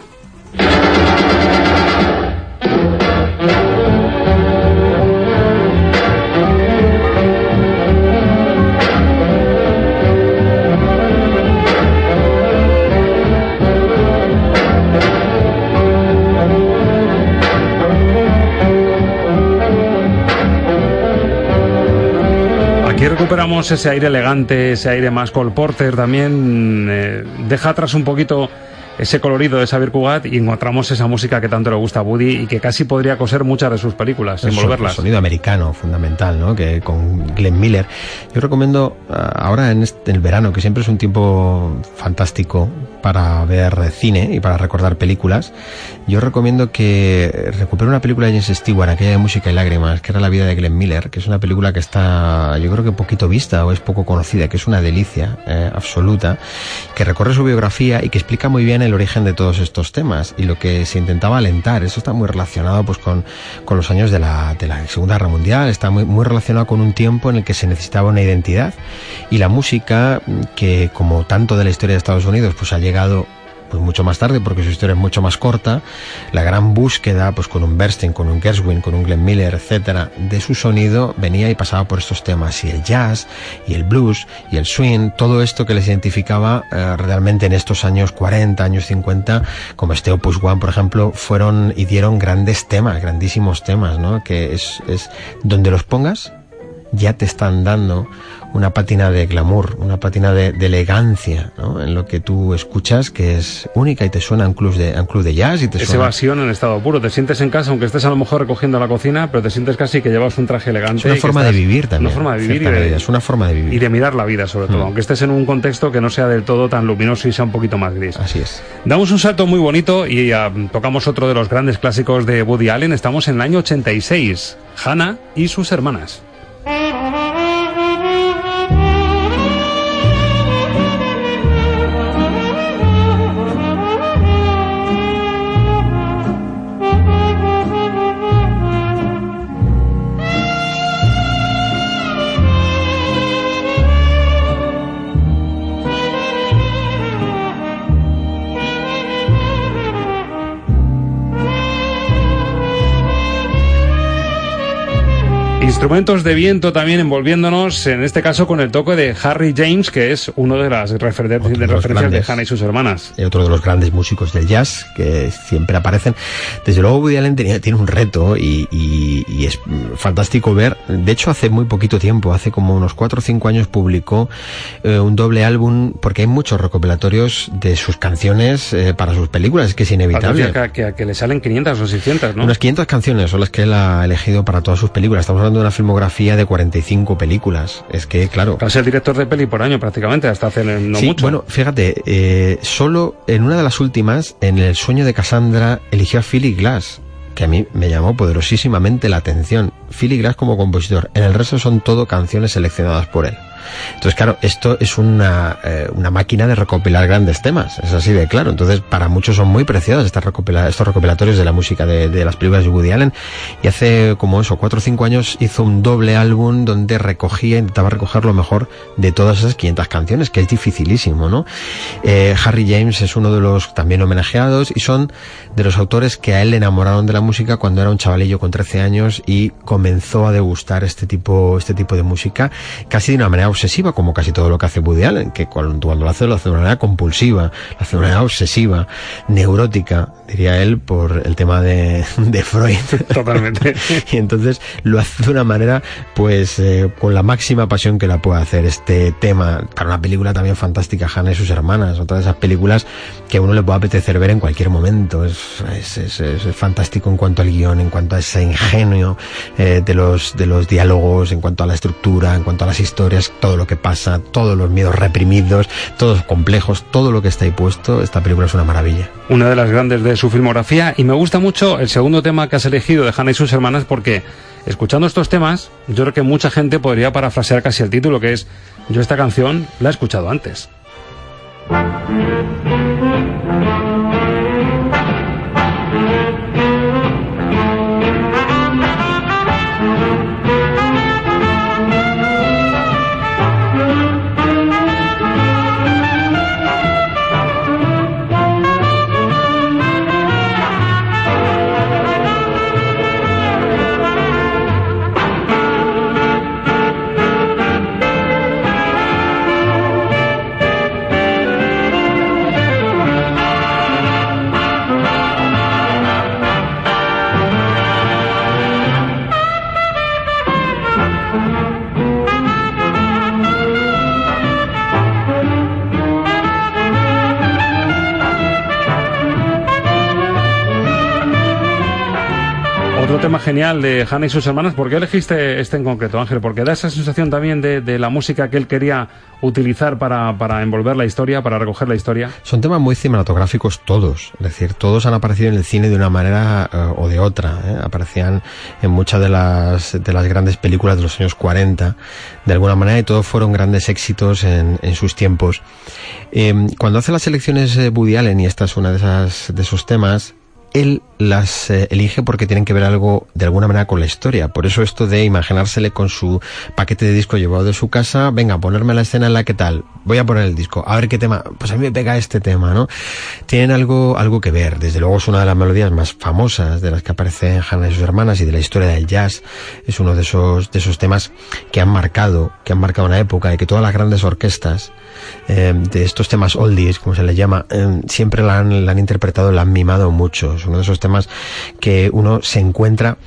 Recuperamos ese aire elegante, ese aire más Cole Porter también. eh, deja atrás un poquito ese colorido de Xavier Cugat y encontramos esa música que tanto le gusta a Woody y que casi podría coser muchas de sus películas, sin volverlas. el sonido americano fundamental, ¿no? Que con Glenn Miller. Yo recomiendo ah, ahora en, este- en el verano, que siempre es un tiempo fantástico para ver cine y para recordar películas, yo recomiendo que recupere una película de James Stewart, aquella de música y lágrimas, que era La vida de Glenn Miller, que es una película que está, yo creo que poquito vista o es poco conocida, que es una delicia eh, absoluta, que recorre su biografía y que explica muy bien el origen de todos estos temas y lo que se intentaba alentar. Eso está muy relacionado pues con, con los años de la, de la Segunda Guerra Mundial, está muy, muy relacionado con un tiempo en el que se necesitaba una identidad y la música, que como tanto de la historia de Estados Unidos, pues ha llegado pues mucho más tarde porque su historia es mucho más corta. La gran búsqueda pues con un Bernstein con un Gershwin con un Glenn Miller etcétera de su sonido venía y pasaba por estos temas y el jazz y el blues y el swing todo esto que les identificaba eh, realmente en estos años 40 años 50 como este Opus One por ejemplo fueron y dieron grandes temas grandísimos temas no que es, es donde los pongas ya te están dando una pátina de glamour, una pátina de, de elegancia, ¿no? En lo que tú escuchas, que es única y te suena a un club de, a un club de jazz y te Esa suena... evasión en estado puro. Te sientes en casa, aunque estés a lo mejor recogiendo la cocina, pero te sientes casi que llevas un traje elegante. Es una forma de vivir también. Una forma de vivir y de, Es una forma de vivir. y de mirar la vida, sobre todo. Mm. Aunque estés en un contexto que no sea del todo tan luminoso y sea un poquito más gris. Así es. Damos un salto muy bonito y ah, tocamos otro de los grandes clásicos de Woody Allen. Estamos en el año 86. Hannah y sus hermanas. Instrumentos de viento también envolviéndonos, en este caso con el toque de Harry James, que es uno de las refer- de de los referencias de. Hannah y sus hermanas. Y otro de los grandes músicos del jazz que siempre aparecen. Desde luego Woody Allen tenía- tiene un reto y, y- y es fantástico ver. De hecho, hace muy poquito tiempo, hace como unos 4 o 5 años, publicó eh, un doble álbum porque hay muchos recopilatorios de sus canciones eh, para sus películas, es que es inevitable. Que, que- que le salen 500 o 600, ¿no? Unas 500 canciones son las que él ha elegido para todas sus películas. Estamos hablando de una filmografía de 45 películas. Es que, claro. Casi el director de peli por año prácticamente, hasta hace no sí, mucho. bueno, fíjate, eh, solo en una de las últimas, en El sueño de Cassandra, eligió a Philly Glass, que a mí me llamó poderosísimamente la atención. Philly Glass como compositor. En el resto son todo canciones seleccionadas por él. Entonces, claro, esto es una, eh, una máquina de recopilar grandes temas, es así de claro. Entonces, para muchos son muy preciados estas recopila- estos recopilatorios de la música de, de las películas de Woody Allen. Y hace como eso, cuatro o cinco años hizo un doble álbum donde recogía, intentaba recoger lo mejor de todas esas 500 canciones, que es dificilísimo, ¿no? Eh, Harry James es uno de los también homenajeados y son de los autores que a él le enamoraron de la música cuando era un chavalillo con 13 años y comenzó a degustar este tipo, este tipo de música casi de una manera obsesiva, como casi todo lo que hace Woody Allen, que cuando, cuando lo hace lo hace de una manera compulsiva, lo hace de una manera obsesiva, neurótica, diría él, por el tema de, de Freud. Totalmente. y entonces lo hace de una manera, pues, eh, con la máxima pasión que la puede hacer este tema, para una película también fantástica, Hannah y sus hermanas, otra de esas películas que a uno le puede apetecer ver en cualquier momento. Es, es, es, es fantástico en cuanto al guion, en cuanto a ese ingenio eh, de, los, de los diálogos, en cuanto a la estructura, en cuanto a las historias, todo lo que pasa, todos los miedos reprimidos, todos complejos, todo lo que está ahí puesto. Esta película es una maravilla. Una de las grandes de su filmografía y me gusta mucho el segundo tema que has elegido de Hannah y sus hermanas porque escuchando estos temas yo creo que mucha gente podría parafrasear casi el título que es yo esta canción la he escuchado antes. Genial de Hannah y sus hermanas. ¿Por qué elegiste este en concreto, Ángel? Porque da esa sensación también de, de la música que él quería utilizar para, para, envolver la historia, para recoger la historia. Son temas muy cinematográficos todos. Es decir, todos han aparecido en el cine de una manera uh, o de otra. ¿eh? Aparecían en muchas de las, de las grandes películas de los años 40, de alguna manera, y todos fueron grandes éxitos en, en sus tiempos. Eh, cuando hace las elecciones Woody Allen, y esta es una de, esas, de esos temas, él las eh, elige porque tienen que ver algo de alguna manera con la historia. Por eso esto de imaginársele con su paquete de disco llevado de su casa, venga, ponerme la escena en la que tal, voy a poner el disco, a ver qué tema, pues a mí me pega este tema, ¿no? Tienen algo, algo que ver. Desde luego es una de las melodías más famosas de las que aparece en Hannah y sus hermanas y de la historia del jazz. Es uno de esos, de esos temas que han marcado, que han marcado una época y que todas las grandes orquestas eh, de estos temas oldies, como se les llama, eh, siempre la han, interpretado, la han mimado mucho. Es uno de esos temas que uno se encuentra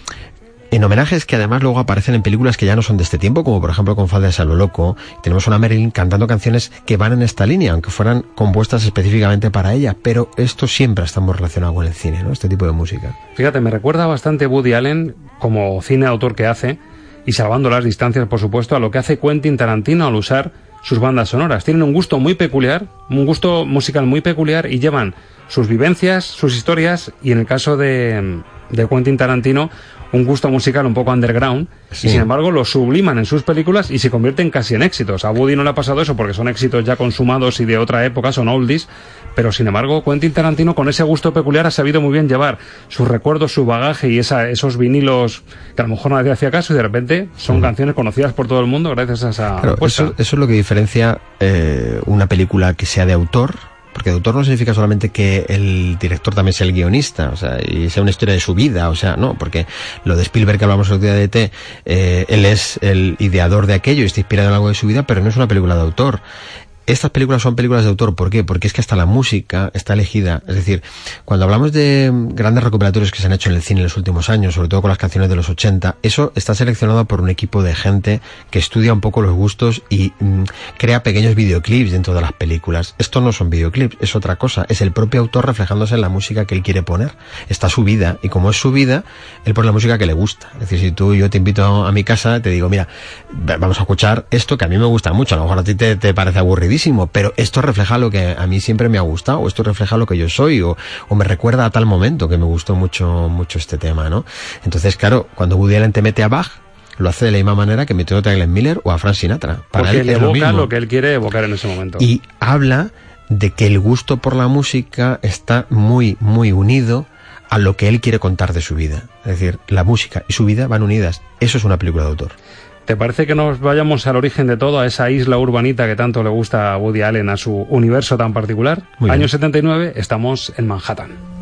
en homenajes que además luego aparecen en películas que ya no son de este tiempo, como por ejemplo con Falda de Salvo Loco. Tenemos una Marilyn cantando canciones que van en esta línea, aunque fueran compuestas específicamente para ella, pero esto siempre está muy relacionado con el cine, ¿no? Este tipo de música. Fíjate, me recuerda bastante Woody Allen como cine autor que hace, y salvando las distancias, por supuesto, a lo que hace Quentin Tarantino al usar sus bandas sonoras. Tienen un gusto muy peculiar, un gusto musical muy peculiar y llevan sus vivencias, sus historias y en el caso de, de Quentin Tarantino un gusto musical un poco underground sí. y sin embargo lo subliman en sus películas y se convierten casi en éxitos. A Woody no le ha pasado eso porque son éxitos ya consumados y de otra época, son oldies, pero sin embargo Quentin Tarantino con ese gusto peculiar ha sabido muy bien llevar sus recuerdos, su bagaje y esa, esos vinilos que a lo mejor nadie hacía caso y de repente son canciones conocidas por todo el mundo gracias a esa claro, eso, eso, es lo que diferencia eh, una película que sea de autor porque de autor no significa solamente que el director también sea el guionista, o sea, y sea una historia de su vida, o sea, no, porque lo de Spielberg que hablamos el día de ET, eh, él es el ideador de aquello y está inspirado en algo de su vida, pero no es una película de autor. Estas películas son películas de autor, ¿por qué? Porque es que hasta la música está elegida. Es decir, cuando hablamos de grandes recuperatorios que se han hecho en el cine en los últimos años, sobre todo con las canciones de los 80, eso está seleccionado por un equipo de gente que estudia un poco los gustos y mmm, crea pequeños videoclips dentro de las películas. Esto no son videoclips, es otra cosa. Es el propio autor reflejándose en la música que él quiere poner. Está su vida y como es su vida, él pone la música que le gusta. Es decir, si tú yo te invito a mi casa, te digo, mira, vamos a escuchar esto que a mí me gusta mucho. A lo mejor a ti te, te parece aburrido pero esto refleja lo que a mí siempre me ha gustado, o esto refleja lo que yo soy, o, o me recuerda a tal momento que me gustó mucho, mucho este tema, ¿no? Entonces, claro, cuando Woody Allen te mete a Bach, lo hace de la misma manera que metió a Glenn Miller o a Frank Sinatra. Para Porque él le evoca lo, lo, que él quiere evocar en ese momento. Y habla de que el gusto por la música está muy, muy unido a lo que él quiere contar de su vida. Es decir, la música y su vida van unidas. Eso es una película de autor. ¿Te parece que nos vayamos al origen de todo, a esa isla urbanita que tanto le gusta a Woody Allen, a su universo tan particular? Muy Año bien. 79, estamos en Manhattan.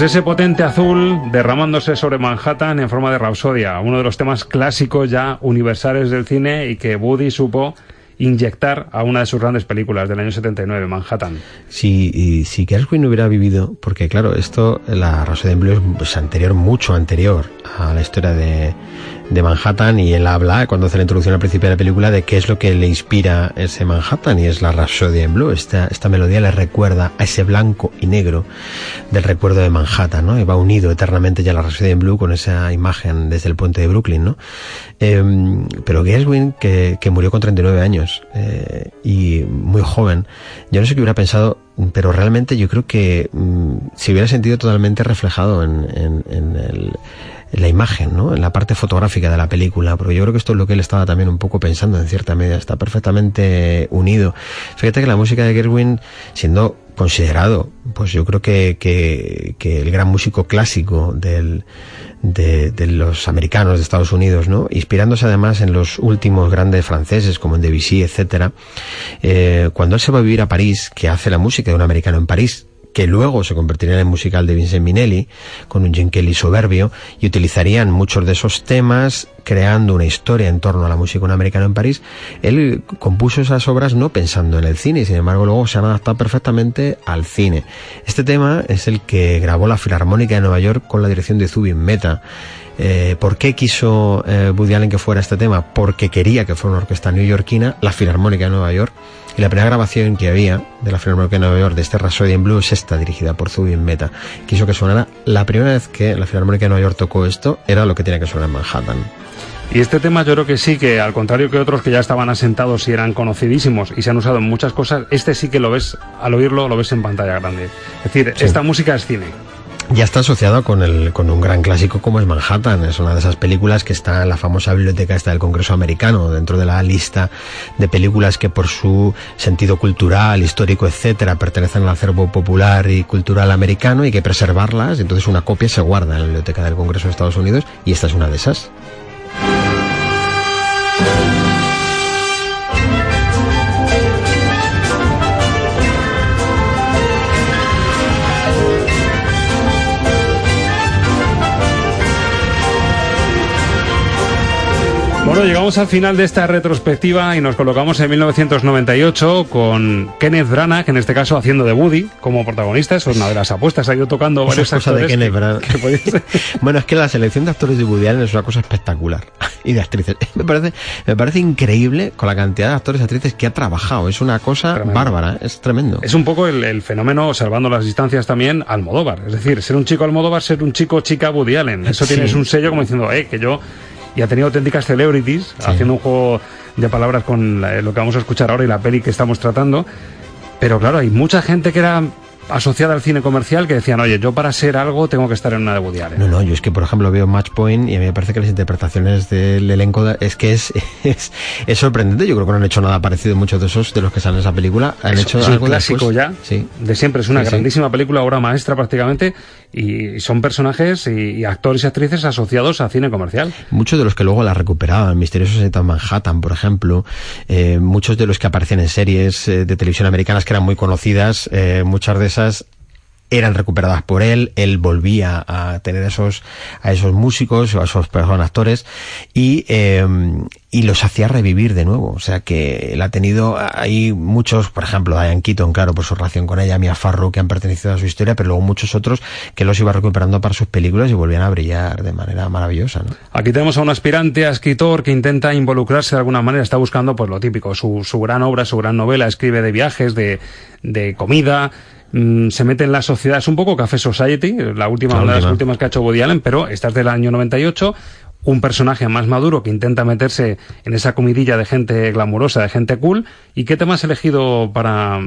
Pues ese potente azul derramándose sobre Manhattan en forma de rapsodia, uno de los temas clásicos ya universales del cine y que Woody supo inyectar a una de sus grandes películas del año 79, Manhattan. Si, y, si hubiera vivido, porque claro, esto, la Rhapsody in Blue es anterior, mucho anterior a la historia de, de Manhattan y él habla cuando hace la introducción al principio de la película de qué es lo que le inspira ese Manhattan y es la Rhapsody in Blue. Esta, esta melodía le recuerda a ese blanco y negro del recuerdo de Manhattan, ¿no? Y va unido eternamente ya la Rhapsody in Blue con esa imagen desde el puente de Brooklyn, ¿no? Eh, pero Gershwin, que, que murió con 39 años eh, y muy joven, yo no sé qué hubiera pensado pero realmente yo creo que mmm, se hubiera sentido totalmente reflejado en, en, en el en la imagen, ¿no? En la parte fotográfica de la película, porque yo creo que esto es lo que él estaba también un poco pensando en cierta medida, está perfectamente unido. Fíjate que la música de Gerwin, siendo considerado, pues yo creo que, que, que el gran músico clásico del, de, de, los americanos de Estados Unidos, ¿no? Inspirándose además en los últimos grandes franceses como en Debussy, etcétera. Eh, cuando él se va a vivir a París, que hace la música de un americano en París, que luego se convertiría en musical de Vincent Minelli, con un Gene Kelly soberbio, y utilizarían muchos de esos temas creando una historia en torno a la música un americano en París. Él compuso esas obras no pensando en el cine, y sin embargo luego se han adaptado perfectamente al cine. Este tema es el que grabó la Filarmónica de Nueva York con la dirección de Zubin Meta. Eh, ¿Por qué quiso eh, Woody Allen que fuera este tema? Porque quería que fuera una orquesta neoyorquina, la Filarmónica de Nueva York, y la primera grabación que había de la Filarmónica de Nueva York de este Rhapsody in Blue es esta, dirigida por Zubin Meta. Quiso que sonara, la primera vez que la Filarmónica de Nueva York tocó esto, era lo que tenía que sonar en Manhattan. Y este tema yo creo que sí, que al contrario que otros que ya estaban asentados y eran conocidísimos y se han usado en muchas cosas, este sí que lo ves, al oírlo, lo ves en pantalla grande. Es decir, sí. esta música es cine ya está asociado con, el, con un gran clásico como es Manhattan. Es una de esas películas que está en la famosa biblioteca esta del Congreso americano, dentro de la lista de películas que por su sentido cultural, histórico, etcétera, pertenecen al acervo popular y cultural americano y que preservarlas. Entonces una copia se guarda en la biblioteca del Congreso de Estados Unidos y esta es una de esas. Bueno, llegamos al final de esta retrospectiva y nos colocamos en 1998 con Kenneth Branagh, en este caso haciendo de Woody como protagonista. Eso es una de las apuestas. Ha ido tocando Esa varios cosa actores. de Kenneth Branagh. que bueno, es que la selección de actores de Woody Allen es una cosa espectacular. Y de actrices. Me parece, me parece increíble con la cantidad de actores y actrices que ha trabajado. Es una cosa Tremendo. bárbara, ¿eh? es tremendo. Es un poco el, el fenómeno, observando las distancias también, Almodóvar. Es decir, ser un chico Almodóvar, ser un chico chica Woody Allen. Eso Sí. tienes un sello como diciendo, eh, que yo... Y ha tenido auténticas celebrities haciendo un juego de palabras con la- lo que vamos a escuchar ahora y la peli que estamos tratando. Pero claro, hay mucha gente que era asociada al cine comercial que decían, oye, yo para ser algo tengo que estar en una de Woody Allen. No, no, yo es que por ejemplo veo Match Point y a mí me parece que las interpretaciones del elenco de- es que es, es, es sorprendente. Yo creo que no han hecho nada parecido muchos de esos de los que salen en esa película. Han hecho es un algo clásico después. ya Sí. de siempre. Es una Sí, sí. grandísima película, obra maestra prácticamente, y son personajes y, actores y actrices asociados a cine comercial. Muchos de los que luego la recuperaban, Misteriosos en Manhattan, por ejemplo, eh, muchos de los que aparecían en series eh, de televisión americanas que eran muy conocidas, eh, muchas de esas eran recuperadas por él, él volvía a tener esos, a esos músicos a esos personas actores y, eh, y los hacía revivir de nuevo. O sea que él ha tenido, hay muchos, por ejemplo, Diane Keaton, claro, por su relación con ella, Mia Farrow, que han pertenecido a su historia, pero luego muchos otros que los iba recuperando para sus películas y volvían a brillar de manera maravillosa, ¿no? Aquí tenemos a un aspirante a escritor que intenta involucrarse de alguna manera, está buscando pues lo típico, su, su gran obra, su gran novela, escribe de viajes, de, de comida, mm, se mete en la sociedad, es un poco Café Society, la última, La una de las última. últimas que ha hecho Woody Allen, pero esta es del año 98, un personaje más maduro que intenta meterse en esa comidilla de gente glamurosa, de gente cool, ¿y qué tema has elegido para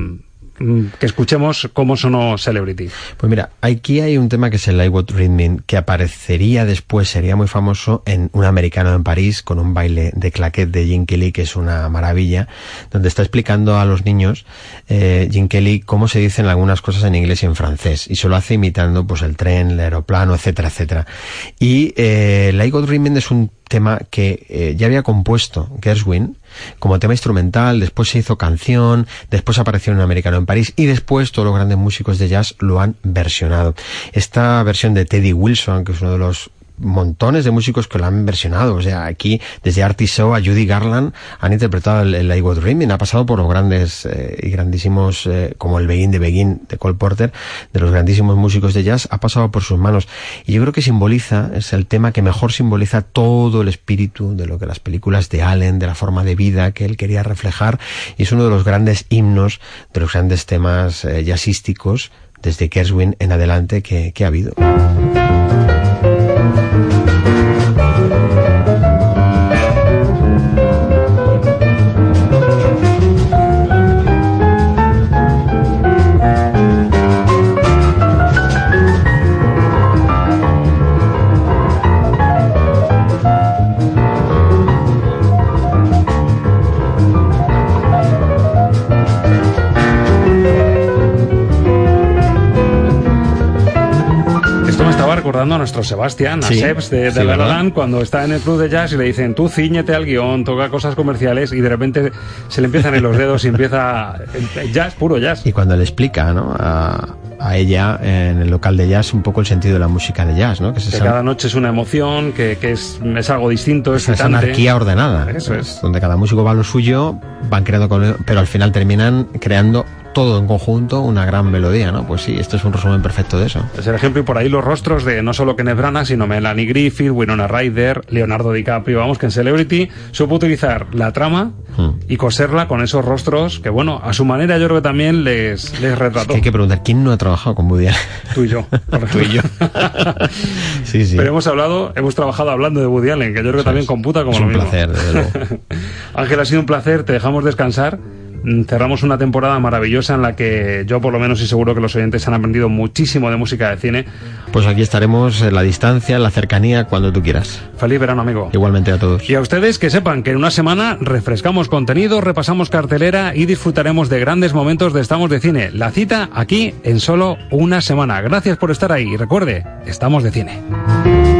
que escuchemos cómo sonó Celebrity? Pues mira, aquí hay un tema que es el I Rhythm, que aparecería después, sería muy famoso en Un americano en París, con un baile de claquet de Gene Kelly, que es una maravilla, donde está explicando a los niños, eh, Gene Kelly, cómo se dicen algunas cosas en inglés y en francés, y se lo hace imitando pues el tren, el aeroplano, etcétera, etcétera. Y eh, el I es un tema que eh, ya había compuesto Gershwin, como tema instrumental, después se hizo canción, después apareció en un americano en París y después todos los grandes músicos de jazz lo han versionado. Esta versión de Teddy Wilson, que es uno de los montones de músicos que lo han versionado. O sea, aquí desde Artie Shaw a Judy Garland han interpretado el, I Was Dreaming. Ha pasado por los grandes eh, y grandísimos, eh, como el Begin de Begin de Cole Porter, de los grandísimos músicos de jazz, ha pasado por sus manos. Y yo creo que simboliza, es el tema que mejor simboliza todo el espíritu de lo que las películas de Allen, de la forma de vida que él quería reflejar. Y es uno de los grandes himnos, de los grandes temas eh, jazzísticos desde Kerswin en adelante que, que ha habido. Recordando a nuestro Sebastián, a Sí, Sebs de, de sí, cuando está en el club de jazz y le dicen, tú ciñete al guion, toca cosas comerciales y de repente se le empiezan en los dedos y empieza jazz, puro jazz. Y cuando le explica ¿no? a, a ella en el local de jazz un poco el sentido de la música de jazz, ¿no? que es Que cada noche es una emoción, que, que es, es algo distinto, es excitante. anarquía ordenada, Eso es. donde cada músico va a lo suyo, van creando, con- pero al final terminan creando todo en conjunto una gran melodía, ¿no? Pues sí, esto es un resumen perfecto de eso. Es el ejemplo y por ahí los rostros de no solo Kenneth Branagh, sino Melanie Griffith, Winona Ryder, Leonardo DiCaprio. Vamos, que en Celebrity supo utilizar la trama Hmm. y coserla con esos rostros que, bueno, a su manera yo creo que también les, les retrató. Que hay que preguntar, ¿quién no ha trabajado con Woody Allen? Tú y yo. Tú y yo. sí, sí. Pero hemos hablado, hemos trabajado hablando de Woody Allen, que yo creo que también computa como es lo un mismo. placer, desde luego. Ángel, ha sido un placer, te dejamos descansar. Mm, Cerramos una temporada maravillosa en la que yo por lo menos y seguro que los oyentes han aprendido muchísimo de música de cine. Pues aquí estaremos en la distancia, en la cercanía, cuando tú quieras. Feliz verano, amigo. Igualmente a todos. Y a ustedes que sepan que en una semana refrescamos contenido, repasamos cartelera y disfrutaremos de grandes momentos de Estamos de Cine. La cita aquí en solo una semana. Gracias por estar ahí y recuerde, Estamos de Cine.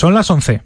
Son las 11.